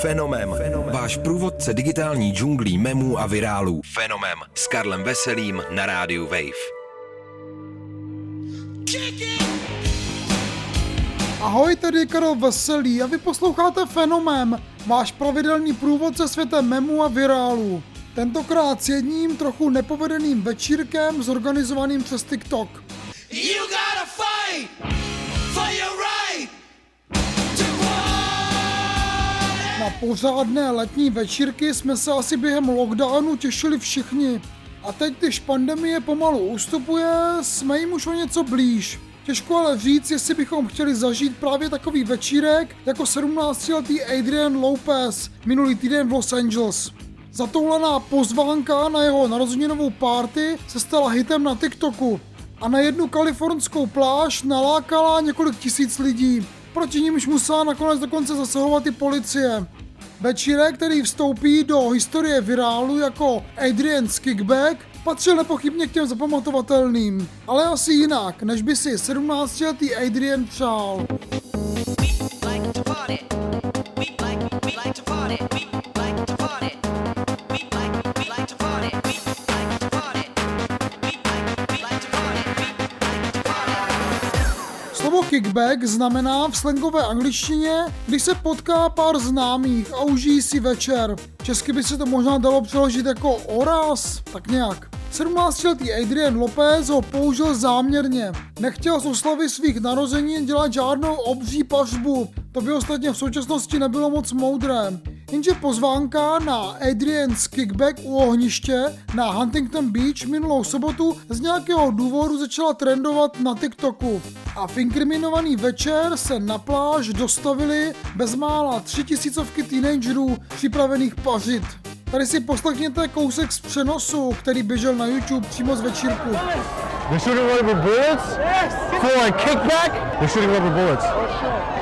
Fenomem. Fenomem. Váš průvodce digitální džunglí memů a virálů. Fenomem. S Karlem Veselým na rádiu Wave. Ahoj, tady Karel Veselý a vy posloucháte Fenomem, váš pravidelný průvodce světem memů a virálů. Tentokrát s jedním trochu nepovedeným večírkem zorganizovaným přes TikTok. You gotta pořádné letní večírky jsme se asi během lockdownu těšili všichni. A teď, když pandemie pomalu ustupuje, jsme jim už o něco blíž. Těžko ale říct, jestli bychom chtěli zažít právě takový večírek jako 17-letý Adrian Lopez minulý týden v Los Angeles. Zatoulená pozvánka na jeho narozeninovou party se stala hitem na TikToku a na jednu kalifornskou pláž nalákala několik tisíc lidí. Proti nimž musela nakonec dokonce zasahovat i policie. Večírek, který vstoupí do historie virálu jako Adrian's Kickback, patřil nepochybně k těm zapamatovatelným, ale asi jinak, než by si 17-letý Adrian přál. Slovo kickback znamená v slangové angličtině, když se potká pár známých a užijí si večer. Česky by se to možná dalo přeložit jako oraz, tak nějak. 17-letý Adrian Lopez ho použil záměrně. Nechtěl z oslavy svých narozenin dělat žádnou obří pařbu. To by ostatně v současnosti nebylo moc moudré. Jenže pozvánka na Adrian's Kickback u ohniště na Huntington Beach minulou sobotu z nějakého důvodu začala trendovat na TikToku. A v inkriminovaný večer se na pláž dostavili bezmála tři tisícovky teenagerů připravených pařit. Tady si poslechněte kousek z přenosu, který běžel na YouTube přímo z večírku. They're shooting rubber bullets for a kickback. They're shooting rubber bullets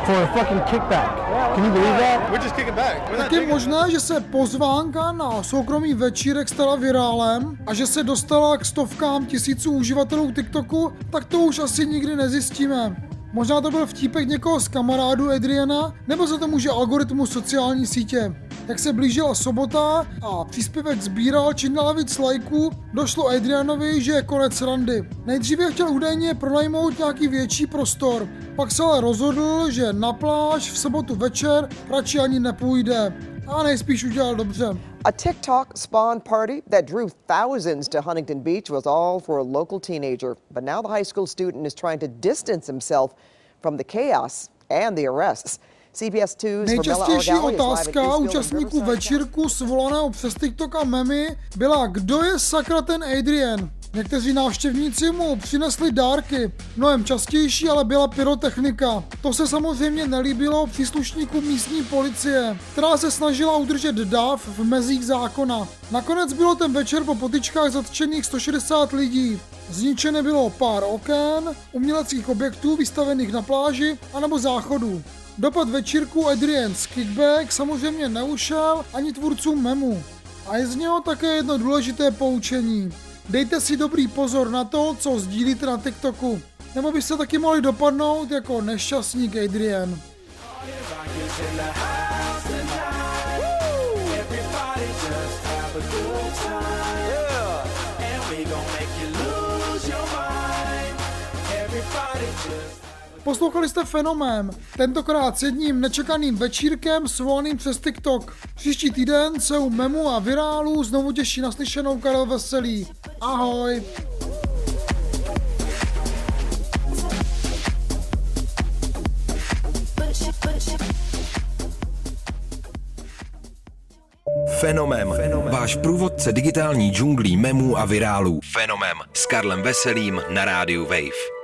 for a fucking kickback. Can you believe that? We're just kicking back. Tak je možné, že se pozvánka na soukromý večírek stala virálem a že se dostala k stovkám tisíců uživatelů TikToku, tak to už asi nikdy nezjistíme. Možná to byl vtípek někoho z kamarádů Adriana, nebo za to může algoritmus sociální sítě. Jak se blížila sobota a příspěvek sbíral čím dál víc lajků, došlo Adrianovi, že je konec randy. Nejdříve chtěl údajně pronajmout nějaký větší prostor, pak se ale rozhodl, že na pláž v sobotu večer radši ani nepůjde. A nejspíš udělal dobře. A TikTok spawn party that drew thousands to Huntington Beach was all for a local teenager. But now the high school student is trying to distance himself from the chaos and the arrests. CBS 2's Nejčastější otázka účastníků večírku svolaného přes TikTok a memy byla, kdo je sakra ten Adrian. Někteří návštěvníci mu přinesli dárky. Mnohem častější ale byla pyrotechnika. To se samozřejmě nelíbilo příslušníkům místní policie, která se snažila udržet dáv v mezích zákona. Nakonec bylo ten večer po potyčkách zatčených 160 lidí. Zničené bylo pár oken, uměleckých objektů vystavených na pláži anebo záchodů. Dopad večírku Adrian's Kickback samozřejmě neušel ani tvůrcům memu. A je z něho také jedno důležité poučení. Dejte si dobrý pozor na to, co sdílíte na TikToku. Nebo byste taky mohli dopadnout jako nešťastník Adrian. Poslouchali jste Fenomén, tentokrát s jedním nečekaným večírkem svolným přes TikTok. Příští týden se u memu a virálu znovu těší naslyšenou Karel Veselý. Ahoj! Fenomem. Váš průvodce digitální džunglí memů a virálů. Fenomem. S Karlem Veselým na rádiu Wave.